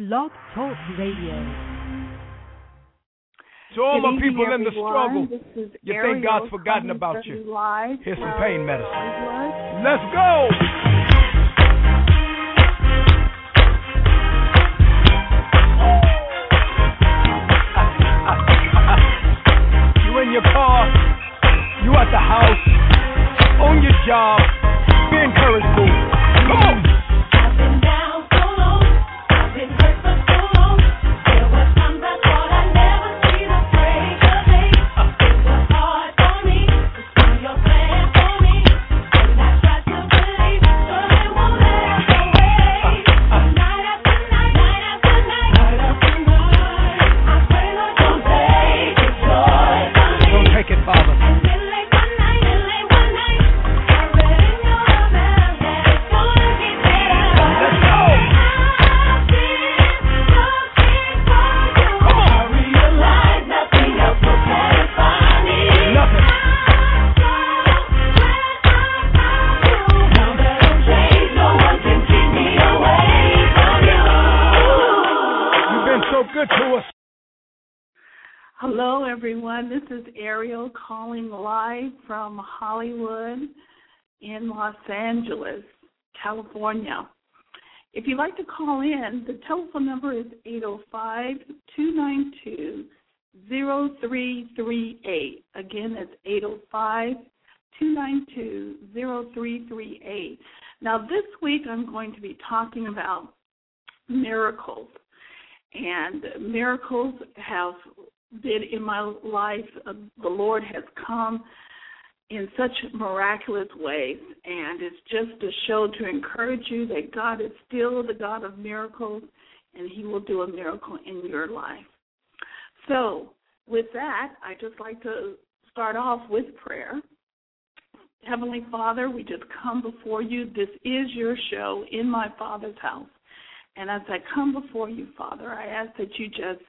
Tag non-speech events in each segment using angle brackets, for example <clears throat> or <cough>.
Blog Talk Radio. To all Good my people evening, in the struggle, you Ariel think God's forgotten about you. Here's some pain medicine. Let's go! Everyone. This is Ariel calling live from Hollywood in Los Angeles, California. If you'd like to call in, the telephone number is 805 292 0338. Again, that's 805 292 0338. Now, this week I'm going to be talking about miracles. And miracles have been in my life. Uh, the Lord has come in such miraculous ways, and it's just a show to encourage you that God is still the God of miracles, and He will do a miracle in your life. So, with that, I just like to start off with prayer. Heavenly Father, we just come before you. This is your show in my Father's house. And as I come before you, Father, I ask that you just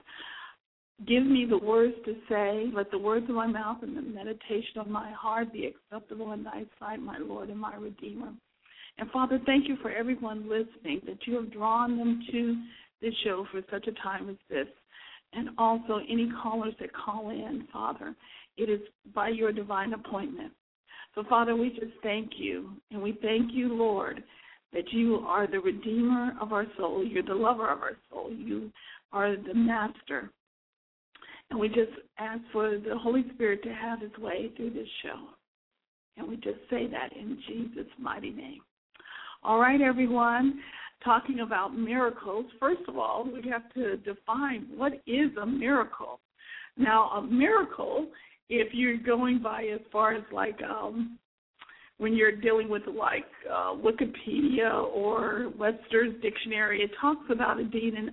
give me the words to say. Let the words of my mouth and the meditation of my heart be acceptable in thy sight, my Lord and my Redeemer. And Father, thank you for everyone listening, that you have drawn them to this show for such a time as this. And also any callers that call in, Father, it is by your divine appointment. So, Father, we just thank you. And we thank you, Lord, that you are the redeemer of our soul. You're the lover of our soul. You are the master. And we just ask for the Holy Spirit to have his way through this show. And we just say that in Jesus' mighty name. All right, everyone. Talking about miracles, first of all, we have to define what is a miracle. Now, a miracle, if you're going by as far as like um, when you're dealing with like uh, Wikipedia or Webster's dictionary, it talks about it being an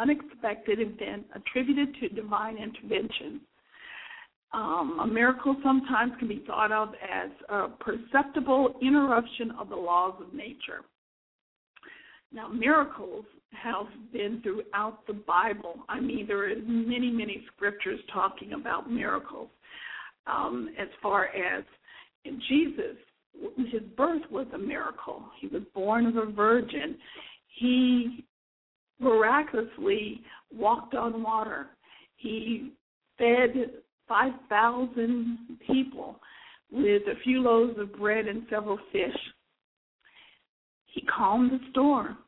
unexpected event attributed to divine intervention. Um, a miracle sometimes can be thought of as a perceptible interruption of the laws of nature. Now, miracles have been throughout the Bible. I mean, there are many, many scriptures talking about miracles. Um, as far as Jesus, his birth was a miracle. He was born of a virgin. He miraculously walked on water. He fed 5,000 people with a few loaves of bread and several fish. He calmed the storm.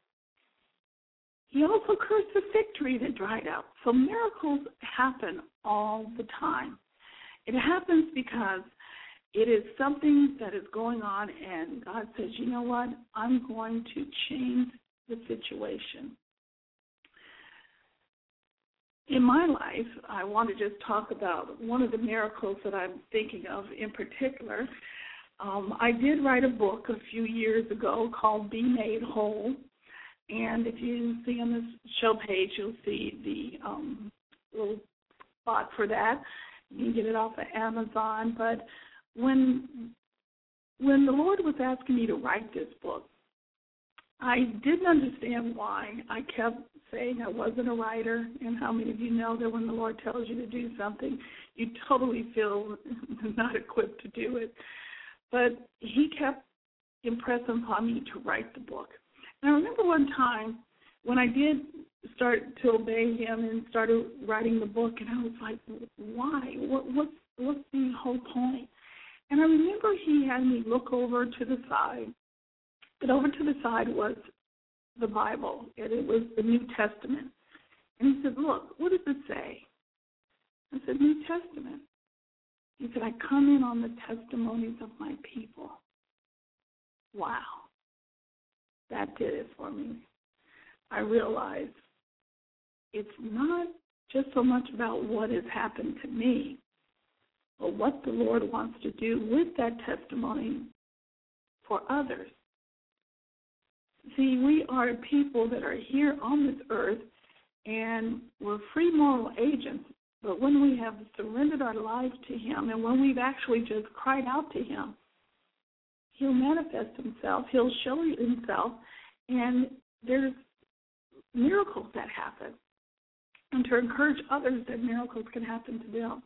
He also cursed the fig tree that dried up. So miracles happen all the time. It happens because it is something that is going on, and God says, you know what? I'm going to change the situation. In my life, I want to just talk about one of the miracles that I'm thinking of in particular. Um, I did write a book a few years ago called Be Made Whole. And if you see on this show page, you'll see the um, little spot for that. You can get it off of Amazon. But when when the Lord was asking me to write this book, I didn't understand why. I kept saying I wasn't a writer, and how many of you know that when the Lord tells you to do something, you totally feel <laughs> not equipped to do it. But He kept impressing upon me to write the book. And I remember one time when I did start to obey him and started writing the book and I was like, why? What what's what's the whole point? And I remember he had me look over to the side. And over to the side was the Bible and it was the New Testament. And he said, Look, what does it say? I said, New Testament. He said, I come in on the testimonies of my people. Wow. That did it for me. I realized it's not just so much about what has happened to me, but what the Lord wants to do with that testimony for others. See, we are people that are here on this earth and we're free moral agents. But when we have surrendered our lives to Him and when we've actually just cried out to Him, He'll manifest Himself, He'll show Himself, and there's miracles that happen. And to encourage others that miracles can happen to them.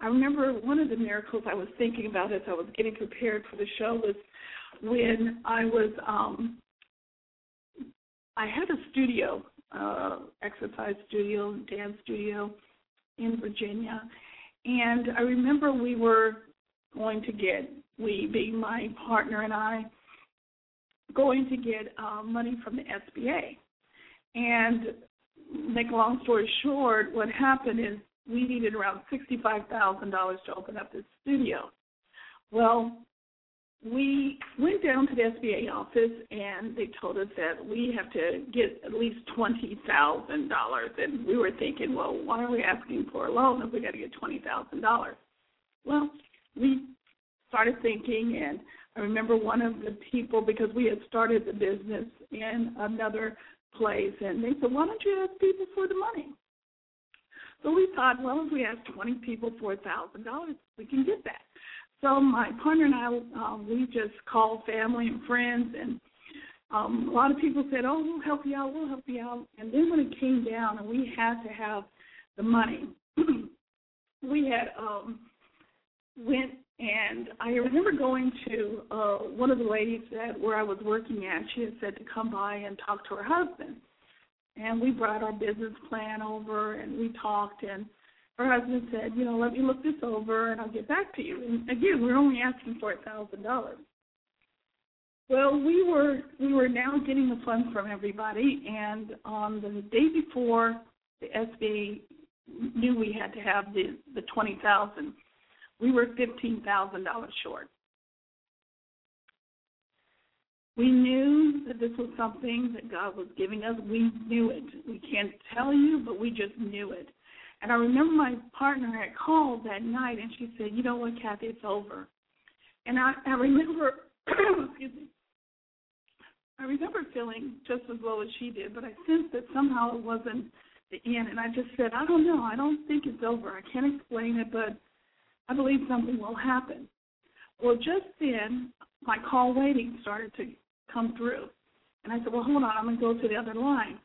I remember one of the miracles I was thinking about as I was getting prepared for the show was when I was um I had a studio, uh exercise studio, dance studio in Virginia. And I remember we were going to get we being my partner and I going to get uh, money from the SBA. And make a long story short, what happened is we needed around sixty-five thousand dollars to open up this studio. Well, we went down to the SBA office and they told us that we have to get at least twenty thousand dollars, and we were thinking, well, why are we asking for a loan if we got to get twenty thousand dollars? Well, we started thinking, and I remember one of the people because we had started the business in another place, and they said, why don't you ask people for the money? So we thought, well, if we ask 20 people for a $1,000, we can get that. So my partner and I, um, we just called family and friends, and um, a lot of people said, oh, we'll help you out, we'll help you out. And then when it came down and we had to have the money, <clears throat> we had um, went and I remember going to uh, one of the ladies that where I was working at. She had said to come by and talk to her husband and we brought our business plan over and we talked and her husband said, you know, let me look this over and I'll get back to you. And again, we're only asking for a thousand dollars. Well, we were we were now getting the funds from everybody, and on the day before the SBA knew we had to have the the twenty thousand, we were fifteen thousand dollars short. We knew that this was something that God was giving us. We knew it. We can't tell you, but we just knew it. And I remember my partner had called that night and she said, You know what, Kathy, it's over. And I, I remember <clears throat> excuse me. I remember feeling just as low as she did, but I sensed that somehow it wasn't the end. And I just said, I don't know. I don't think it's over. I can't explain it, but I believe something will happen. Well, just then, my call waiting started to come through. And I said, well, hold on, I'm going to go to the other line.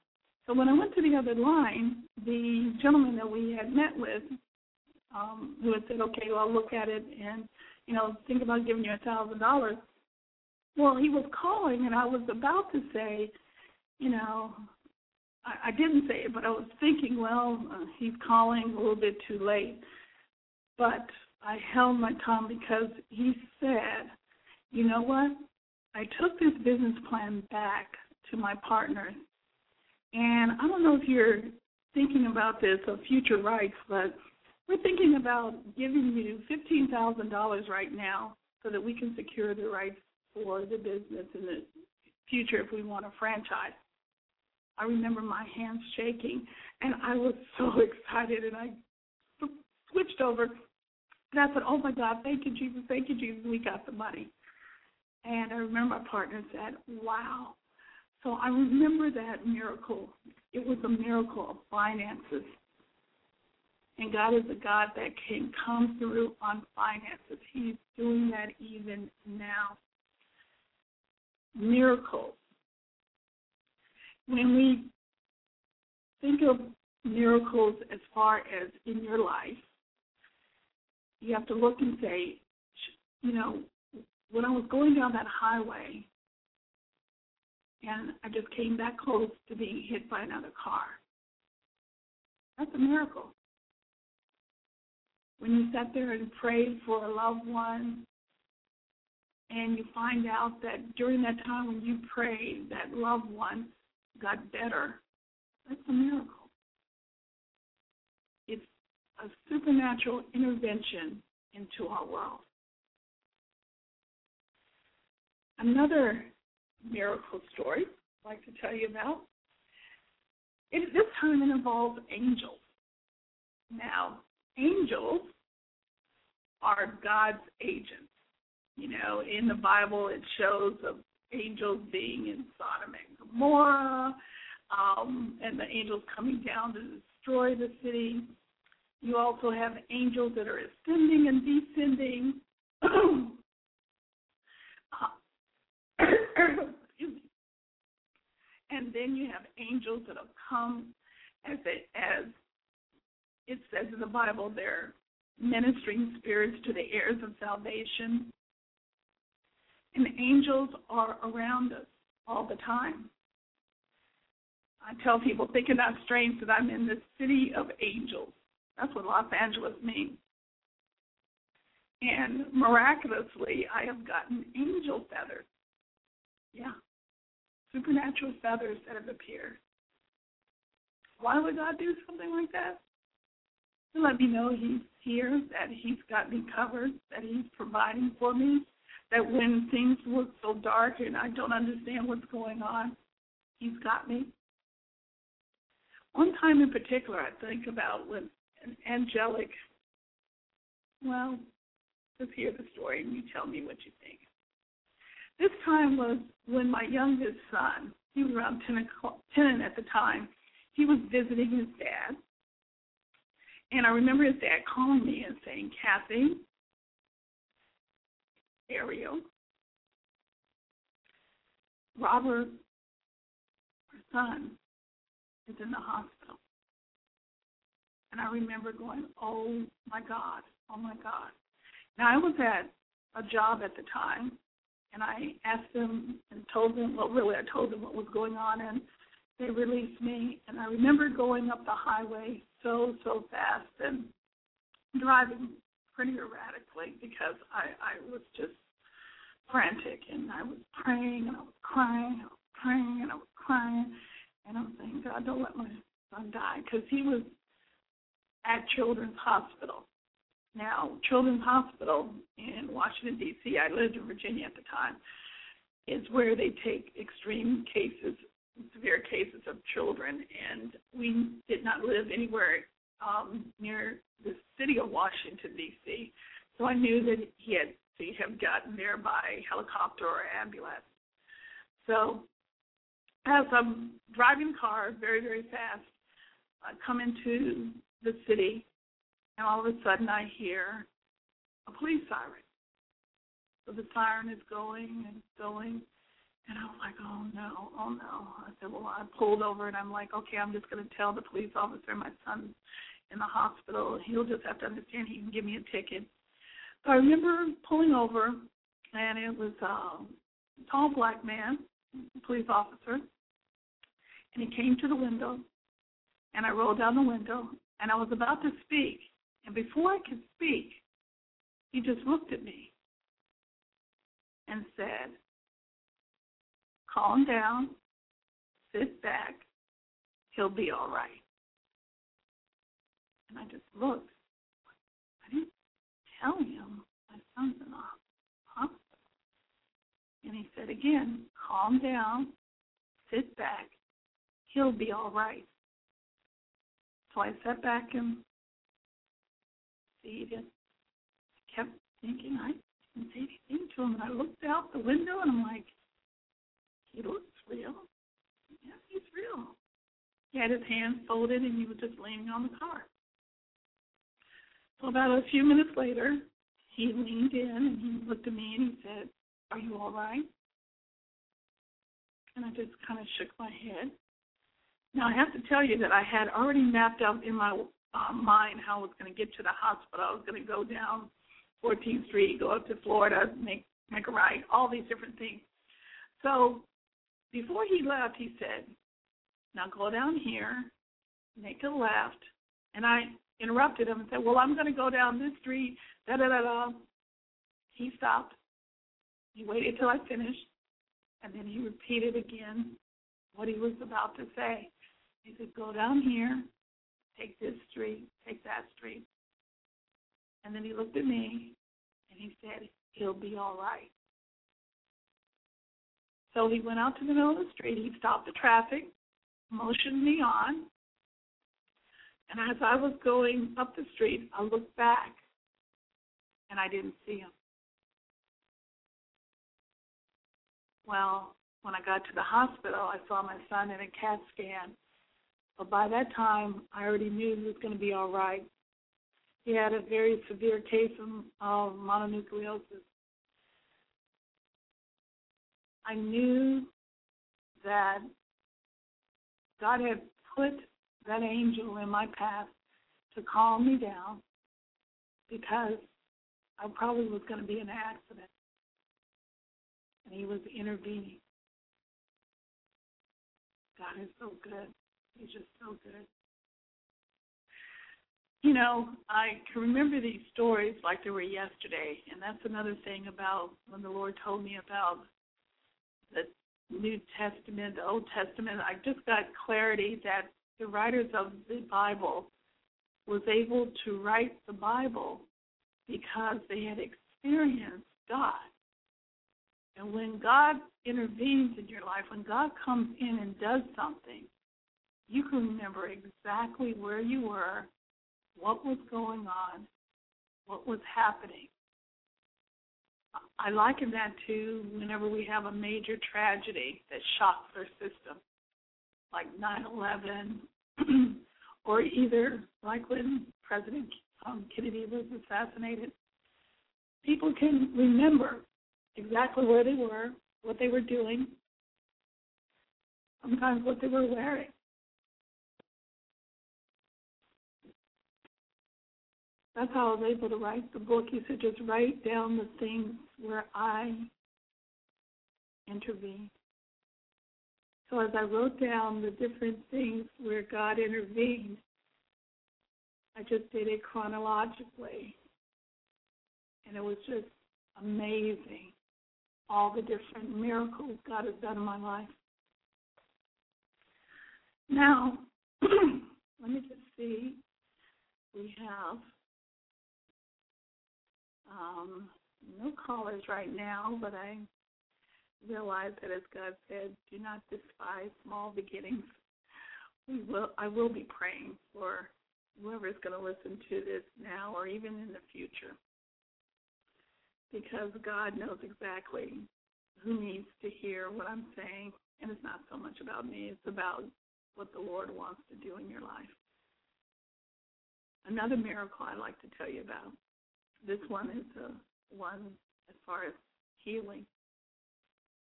So when I went to the other line, the gentleman that we had met with, um, who had said, okay, well, I'll look at it and, you know, think about giving you a thousand dollars. Well, he was calling, and I was about to say, you know, I, I didn't say it, but I was thinking, well, uh, he's calling a little bit too late. But I held my tongue because he said, you know what? I took this business plan back to my partners. And I don't know if you're thinking about this of future rights, but we're thinking about giving you $15,000 right now so that we can secure the rights for the business in the future if we want a franchise. I remember my hands shaking, and I was so <laughs> excited, and I switched over. And I said, "Oh my God, thank you, Jesus, thank you, Jesus, we got the money." And I remember my partner said, Wow. So I remember that miracle. It was a miracle of finances. And God is a God that can come through on finances. He's doing that even now. Miracles. When we think of miracles as far as in your life, you have to look and say, you know, when I was going down that highway, and I just came that close to being hit by another car. That's a miracle. When you sat there and prayed for a loved one, and you find out that during that time when you prayed, that loved one got better, that's a miracle. It's a supernatural intervention into our world. Another miracle story I'd like to tell you about. It, this time it involves angels. Now, angels are God's agents. You know, in the Bible it shows of angels being in Sodom and Gomorrah, um, and the angels coming down to destroy the city. You also have angels that are ascending and descending. <clears throat> Uh. <clears throat> <coughs> And then you have angels that have come as it, as it says in the Bible, they're ministering spirits to the heirs of salvation. And angels are around us all the time. I tell people, think it strange that I'm in the city of angels. That's what Los Angeles means. And miraculously, I have gotten angel feathers. Yeah. Supernatural feathers that have appeared. Why would God do something like that? To let me know He's here, that He's got me covered, that He's providing for me, that when things look so dark and I don't understand what's going on, He's got me. One time in particular, I think about when an angelic, well, just hear the story and you tell me what you think. This time was when my youngest son, he was around 10, o'clock- 10 at the time, he was visiting his dad. And I remember his dad calling me and saying, Kathy, Ariel, Robert, our son, is in the hospital. And I remember going, oh my God, oh my God. Now I was at a job at the time, and I asked them and told them, well, really, I told them what was going on, and they released me. And I remember going up the highway so, so fast and driving pretty erratically because I, I was just frantic, and I was praying, and I was crying, I was praying, and I was crying, and I was saying, God, don't let my son die, because he was at Children's Hospital. Now, Children's Hospital in Washington, D.C., I lived in Virginia at the time, is where they take extreme cases, severe cases of children. And we did not live anywhere um, near the city of Washington, D.C., so I knew that he had to have gotten there by helicopter or ambulance. So as I'm driving the car very, very fast, I come into the city and all of a sudden I hear a police siren. So the siren is going and going, and I was like, oh no, oh no. I said, well, I pulled over and I'm like, okay, I'm just going to tell the police officer my son's in the hospital. He'll just have to understand he can give me a ticket. So I remember pulling over, and it was um, a tall black man, police officer, and he came to the window, and I rolled down the window, and I was about to speak, and before I could speak, he just looked at me and said, Calm down, sit back, he'll be all right. And I just looked. I didn't tell him my son's in the hospital. And he said again, calm down, sit back, he'll be all right. So I sat back and seated. I kept thinking I didn't say anything to him. And I looked out the window and I'm like, he looks real. Yeah, he's real. He had his hands folded and he was just leaning on the car. So about a few minutes later, he leaned in and he looked at me and he said, Are you all right? And I just kind of shook my head. Now, I have to tell you that I had already mapped out in my uh, mind how I was going to get to the hospital. I was going to go down 14th Street, go up to Florida, make make a right, all these different things. So before he left, he said, "Now go down here, make a left." And I interrupted him and said, "Well, I'm going to go down this street." Da da da da. He stopped. He waited till I finished, and then he repeated again what he was about to say. He said, "Go down here, take this street, take that street." And then he looked at me and he said, He'll be all right. So he went out to the middle of the street. He stopped the traffic, motioned me on. And as I was going up the street, I looked back and I didn't see him. Well, when I got to the hospital, I saw my son in a CAT scan. But by that time, I already knew he was going to be all right. He had a very severe case of, mononucleosis. I knew that God had put that angel in my path to calm me down because I probably was going to be in an accident. And he was intervening. God is so good. He's just so good. You know, I can remember these stories like they were yesterday, and that's another thing about when the Lord told me about the New Testament, the Old Testament. I just got clarity that the writers of the Bible was able to write the Bible because they had experienced God. And when God intervenes in your life, when God comes in and does something, you can remember exactly where you were, what was going on, what was happening. I liken that to whenever we have a major tragedy that shocks our system, like 9 11, <clears throat> or either like when President um, Kennedy was assassinated. People can remember exactly where they were, what they were doing, sometimes what they were wearing. That's how I was able to write the book. He said, just write down the things where I intervened. So as I wrote down the different things where God intervened, I just did it chronologically. And it was just amazing all the different miracles God has done in my life. Now, <clears throat> let me just see. We have um, no callers right now, but I realize that as God said, do not despise small beginnings. We will I will be praying for whoever is going to listen to this now or even in the future. Because God knows exactly who needs to hear what I'm saying. And it's not so much about me, it's about what the Lord wants to do in your life. Another miracle I'd like to tell you about. This one is a one as far as healing,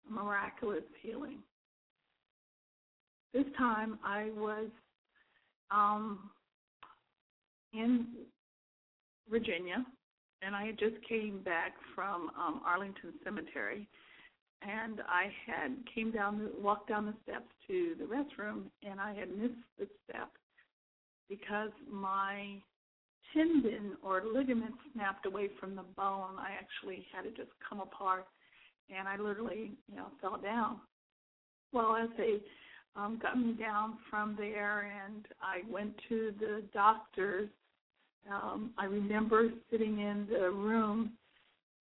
miraculous healing. This time I was um, in Virginia, and I had just came back from um, Arlington Cemetery, and I had came down, the, walked down the steps to the restroom, and I had missed the step because my tendon or ligament snapped away from the bone. I actually had it just come apart, and I literally, you know, fell down. Well, as they um, got me down from there, and I went to the doctors. Um, I remember sitting in the room,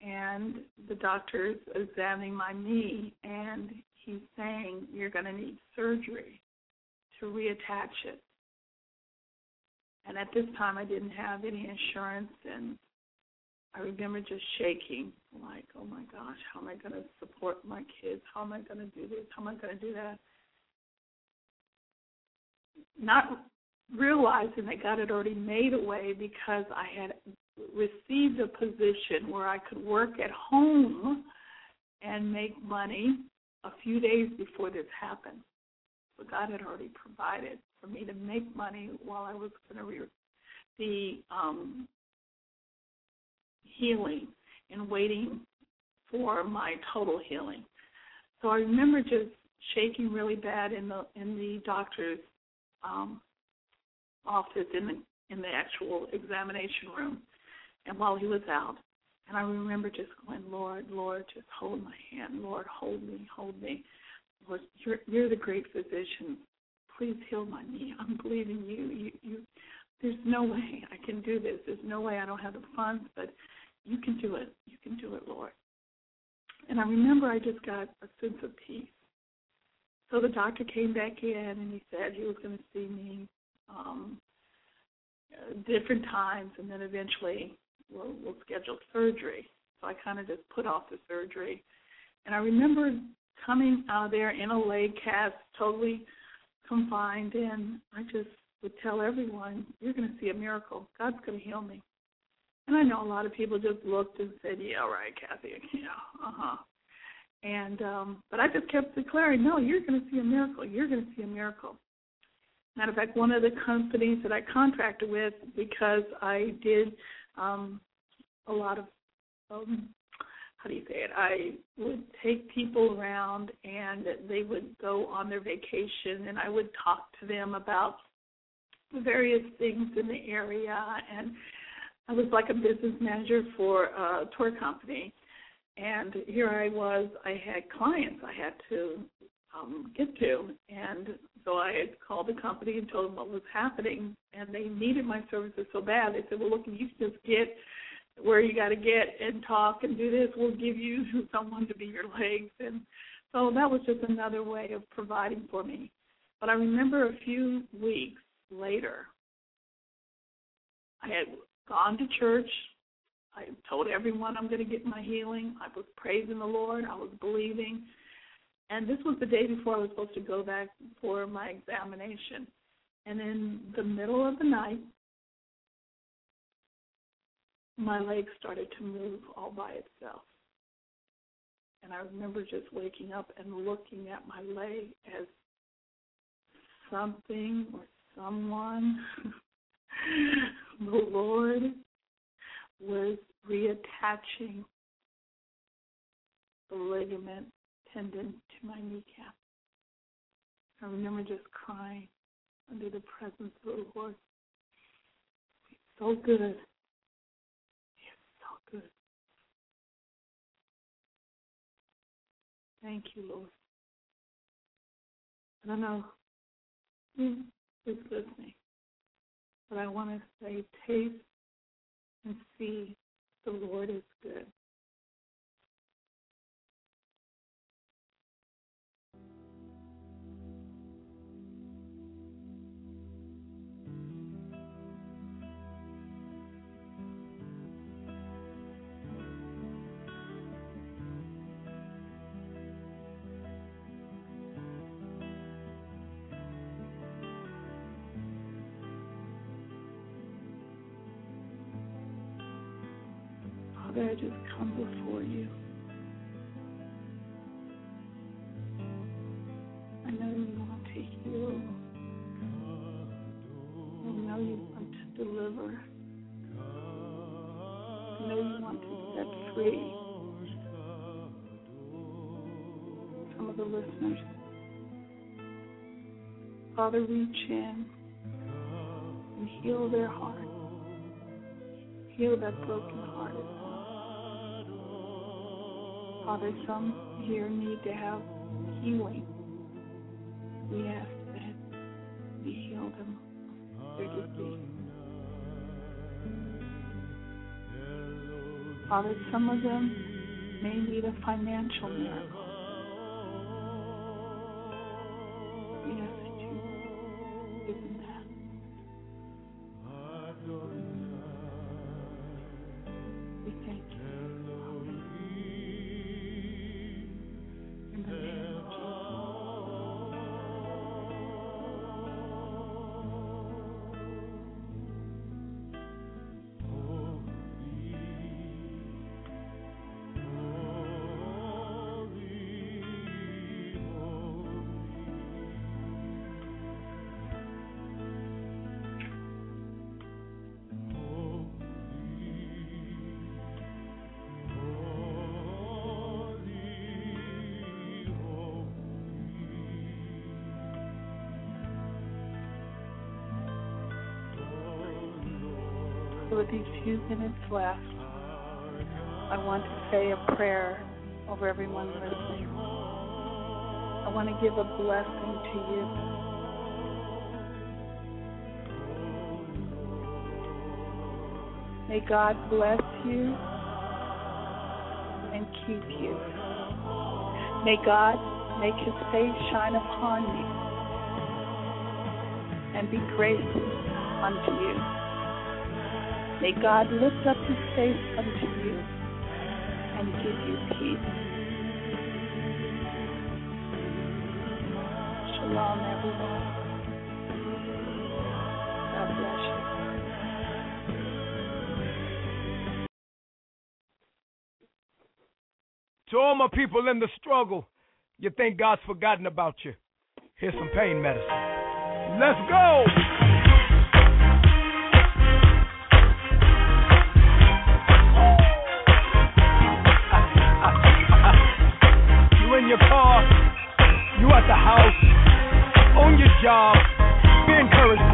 and the doctor's examining my knee, and he's saying, "You're going to need surgery to reattach it." And at this time, I didn't have any insurance, and I remember just shaking, like, oh my gosh, how am I going to support my kids? How am I going to do this? How am I going to do that? Not realizing that God had already made a way because I had received a position where I could work at home and make money a few days before this happened. So God had already provided for me to make money while I was going to re- be um, healing and waiting for my total healing. So I remember just shaking really bad in the in the doctor's um, office in the in the actual examination room, and while he was out, and I remember just going, Lord, Lord, just hold my hand, Lord, hold me, hold me, Lord, you're you're the great physician. Please heal my knee. I'm believing you. You you. There's no way I can do this. There's no way I don't have the funds, but you can do it. You can do it, Lord. And I remember I just got a sense of peace. So the doctor came back in and he said he was going to see me um, different times, and then eventually we'll, we'll schedule surgery. So I kind of just put off the surgery. And I remember coming out of there in a leg cast, totally confined, and I just would tell everyone, "You're going to see a miracle. God's going to heal me." And I know a lot of people just looked and said, "Yeah, right, Kathy. <laughs> Yeah, uh huh." And um, but I just kept declaring, "No, you're going to see a miracle. You're going to see a miracle." Matter of fact, one of the companies that I contracted with, because I did um, a lot of um, how do you say it? I would take people around and they would go on their vacation, and I would talk to them about various things in the area and I was like a business manager for a tour company, and here I was. I had clients I had to um, get to, and so I had called the company and told them what was happening, and they needed my services so bad. They said, "Well, look, you just get where you got to get and talk and do this, we'll give you <laughs> someone to be your legs." And so that was just another way of providing for me. But I remember a few weeks later, I had gone to church. I told everyone I'm going to get my healing. I was praising the Lord. I was believing. And this was the day before I was supposed to go back for my examination. And in the middle of the night, my leg started to move all by itself. And I remember just waking up and looking at my leg as something or someone <laughs> the Lord was reattaching the ligament tendon to my kneecap. I remember just crying under the presence of the Lord. So good. He's so good. Thank you, Lord. I don't know who is listening. But I want to say, taste and see the Lord is good. Father, I just come before you. I know you want to heal. I know you want to deliver. I know you want to set free some of the listeners. Father, reach in and heal their heart. Heal that broken hearted one. Father, some here need to have healing. We ask that you heal them of their disease. Father, some of them may need a financial miracle. With these few minutes left, I want to say a prayer over everyone listening. I want to give a blessing to you. May God bless you and keep you. May God make his face shine upon you and be gracious unto you. May God lift up his face unto you and give you peace. Shalom, everyone. God bless you. To all my people in the struggle, you think God's forgotten about you. Here's some pain medicine. Let's go! At the house, on your job, be encouraged,